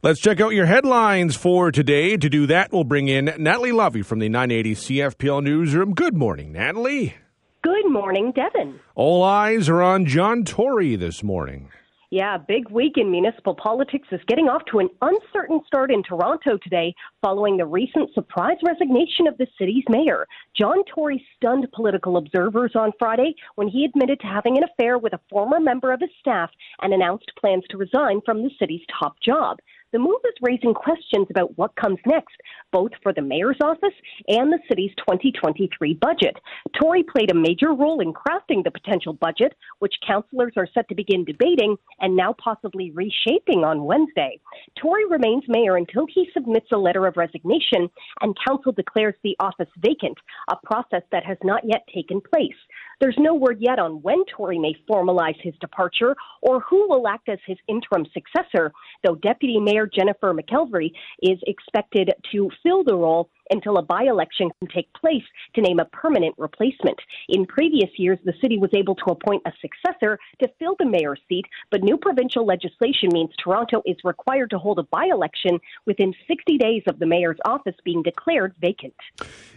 Let's check out your headlines for today. To do that, we'll bring in Natalie Lovey from the 980 CFPL Newsroom. Good morning, Natalie. Good morning, Devon. All eyes are on John Tory this morning. Yeah, big week in municipal politics is getting off to an uncertain start in Toronto today following the recent surprise resignation of the city's mayor. John Tory stunned political observers on Friday when he admitted to having an affair with a former member of his staff and announced plans to resign from the city's top job. The move is raising questions about what comes next, both for the mayor's office and the city's 2023 budget. Tory played a major role in crafting the potential budget, which councillors are set to begin debating and now possibly reshaping on Wednesday. Tory remains mayor until he submits a letter of resignation and council declares the office vacant, a process that has not yet taken place. There's no word yet on when Tory may formalize his departure or who will act as his interim successor, though Deputy Mayor Jennifer McKelvey is expected to fill the role until a by election can take place to name a permanent replacement. In previous years, the city was able to appoint a successor to fill the mayor's seat, but new provincial legislation means Toronto is required to hold a by election within 60 days of the mayor's office being declared vacant.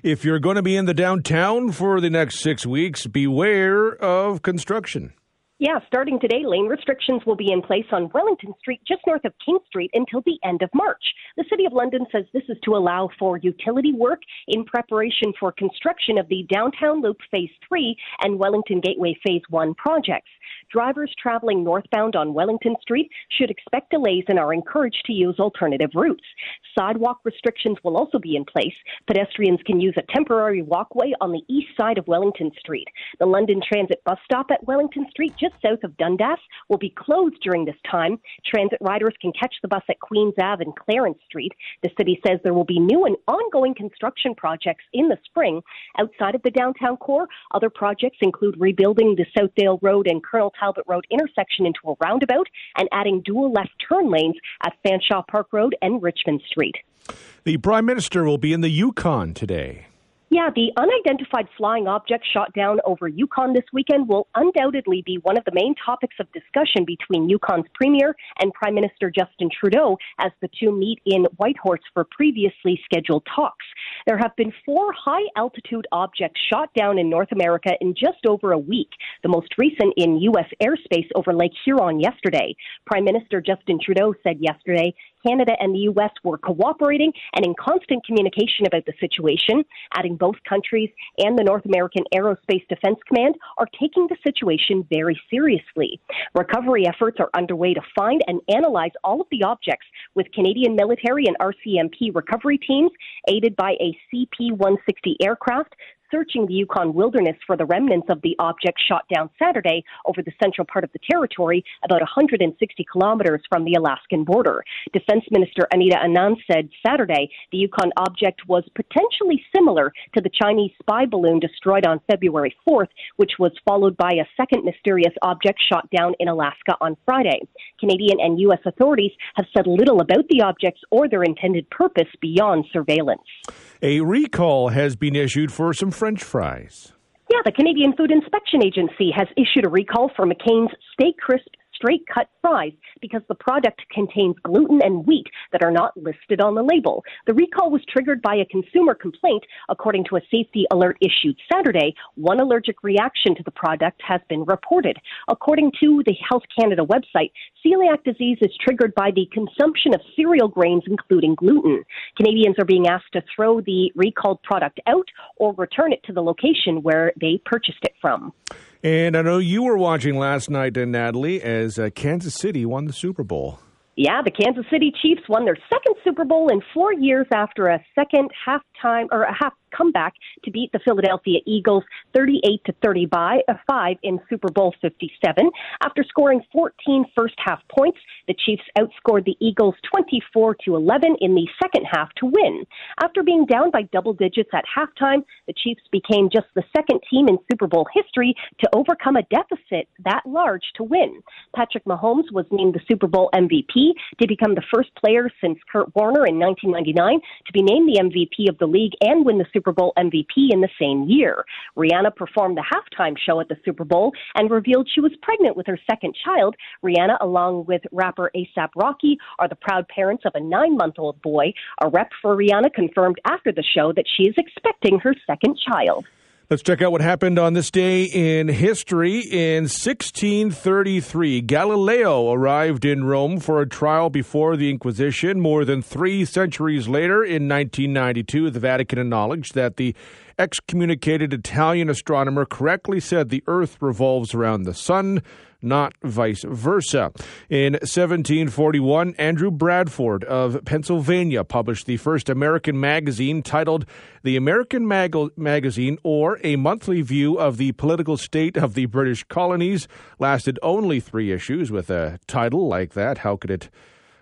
If you're going to be in the downtown for the next six weeks, beware of construction. Yeah, starting today, lane restrictions will be in place on Wellington Street, just north of King Street, until the end of March. The City of London says this is to allow for utility work in preparation for construction of the Downtown Loop Phase 3 and Wellington Gateway Phase 1 projects. Drivers traveling northbound on Wellington Street should expect delays and are encouraged to use alternative routes. Sidewalk restrictions will also be in place. Pedestrians can use a temporary walkway on the east side of Wellington Street. The London Transit bus stop at Wellington Street, just south of Dundas, will be closed during this time. Transit riders can catch the bus at Queens Ave and Clarence Street. The city says there will be new and ongoing construction projects in the spring. Outside of the downtown core, other projects include rebuilding the Southdale Road and Colonel Talbot Road intersection into a roundabout and adding dual left turn lanes at Fanshawe Park Road and Richmond Street. The Prime Minister will be in the Yukon today. Yeah, the unidentified flying object shot down over Yukon this weekend will undoubtedly be one of the main topics of discussion between Yukon's Premier and Prime Minister Justin Trudeau as the two meet in Whitehorse for previously scheduled talks. There have been four high altitude objects shot down in North America in just over a week, the most recent in U.S. airspace over Lake Huron yesterday. Prime Minister Justin Trudeau said yesterday Canada and the U.S. were cooperating and in constant communication about the situation, adding both countries and the North American Aerospace Defense Command are taking the situation very seriously. Recovery efforts are underway to find and analyze all of the objects with Canadian military and RCMP recovery teams aided by a CP 160 aircraft searching the Yukon wilderness for the remnants of the object shot down Saturday over the central part of the territory, about 160 kilometers from the Alaskan border. Defense Minister Anita Anand said Saturday the Yukon object was potentially similar to the Chinese spy balloon destroyed on February 4th, which was followed by a second mysterious object shot down in Alaska on Friday. Canadian and U.S. authorities have said little about the objects or their intended purpose beyond surveillance. A recall has been issued for some French fries. Yeah, the Canadian Food Inspection Agency has issued a recall for McCain's Steak Crisp straight cut fries because the product contains gluten and wheat that are not listed on the label. The recall was triggered by a consumer complaint, according to a safety alert issued Saturday. One allergic reaction to the product has been reported. According to the Health Canada website, celiac disease is triggered by the consumption of cereal grains, including gluten. Canadians are being asked to throw the recalled product out or return it to the location where they purchased it from. And I know you were watching last night, uh, Natalie, as uh, Kansas City won the Super Bowl. Yeah, the Kansas City Chiefs won their second Super Bowl in four years after a second halftime or a half comeback to beat the Philadelphia Eagles 38 to 35 uh, in Super Bowl 57. After scoring 14 first half points, the Chiefs outscored the Eagles 24 to 11 in the second half to win. After being down by double digits at halftime, the Chiefs became just the second team in Super Bowl history to overcome a deficit that large to win. Patrick Mahomes was named the Super Bowl MVP to become the first player since Kurt Warner in 1999 to be named the MVP of the league and win the Super Super Bowl MVP in the same year. Rihanna performed the halftime show at the Super Bowl and revealed she was pregnant with her second child. Rihanna, along with rapper ASAP Rocky, are the proud parents of a nine month old boy. A rep for Rihanna confirmed after the show that she is expecting her second child. Let's check out what happened on this day in history. In 1633, Galileo arrived in Rome for a trial before the Inquisition. More than three centuries later, in 1992, the Vatican acknowledged that the excommunicated Italian astronomer correctly said the Earth revolves around the Sun not vice versa. In 1741, Andrew Bradford of Pennsylvania published the first American magazine titled The American Mag- Magazine, or A Monthly View of the Political State of the British Colonies. Lasted only three issues with a title like that. How could it?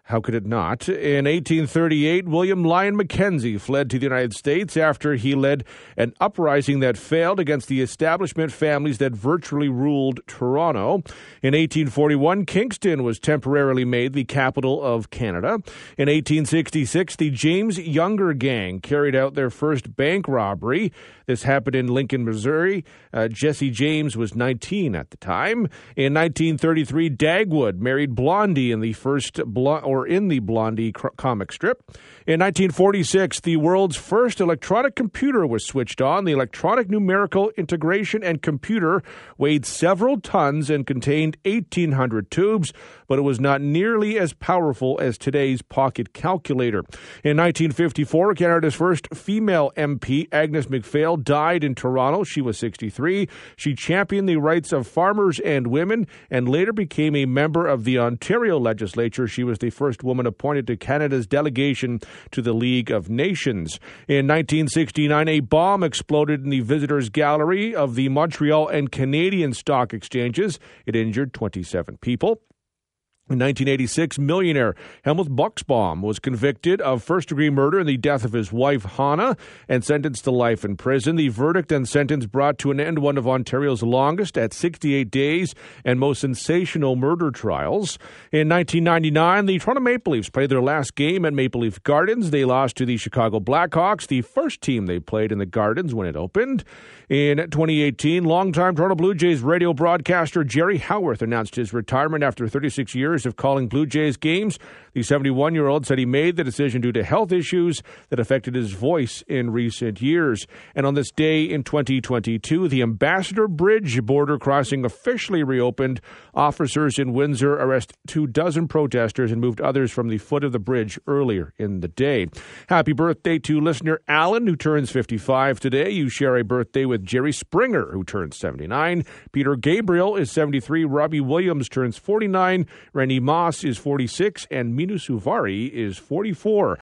How could it not? In 1838, William Lyon Mackenzie fled to the United States after he led an uprising that failed against the establishment families that virtually ruled Toronto. In 1841, Kingston was temporarily made the capital of Canada. In 1866, the James Younger Gang carried out their first bank robbery. This happened in Lincoln, Missouri. Uh, Jesse James was 19 at the time. In 1933, Dagwood married Blondie in the first or in the Blondie cr- comic strip. In 1946, the world's first electronic computer was switched on. The electronic numerical integration and computer weighed several tons and contained 1,800 tubes, but it was not nearly as powerful as today's pocket calculator. In 1954, Canada's first female MP, Agnes MacPhail, died in Toronto. She was 63. She championed the rights of farmers and women and later became a member of the Ontario legislature. She was the first woman appointed to Canada's delegation to the League of Nations. In 1969, a bomb exploded in the visitors' gallery of the Montreal and Canadian stock exchanges. It injured 27 people. In 1986, millionaire Helmut Buxbaum was convicted of first degree murder in the death of his wife, Hannah, and sentenced to life in prison. The verdict and sentence brought to an end one of Ontario's longest at 68 days and most sensational murder trials. In 1999, the Toronto Maple Leafs played their last game at Maple Leaf Gardens. They lost to the Chicago Blackhawks, the first team they played in the Gardens when it opened. In 2018, longtime Toronto Blue Jays radio broadcaster Jerry Howarth announced his retirement after 36 years of calling Blue Jays games. The 71 year old said he made the decision due to health issues that affected his voice in recent years. And on this day in 2022, the Ambassador Bridge border crossing officially reopened. Officers in Windsor arrested two dozen protesters and moved others from the foot of the bridge earlier in the day. Happy birthday to listener Alan, who turns 55 today. You share a birthday with Jerry Springer, who turns 79. Peter Gabriel is 73. Robbie Williams turns 49. Randy Moss is 46. And Mena Suvari is 44.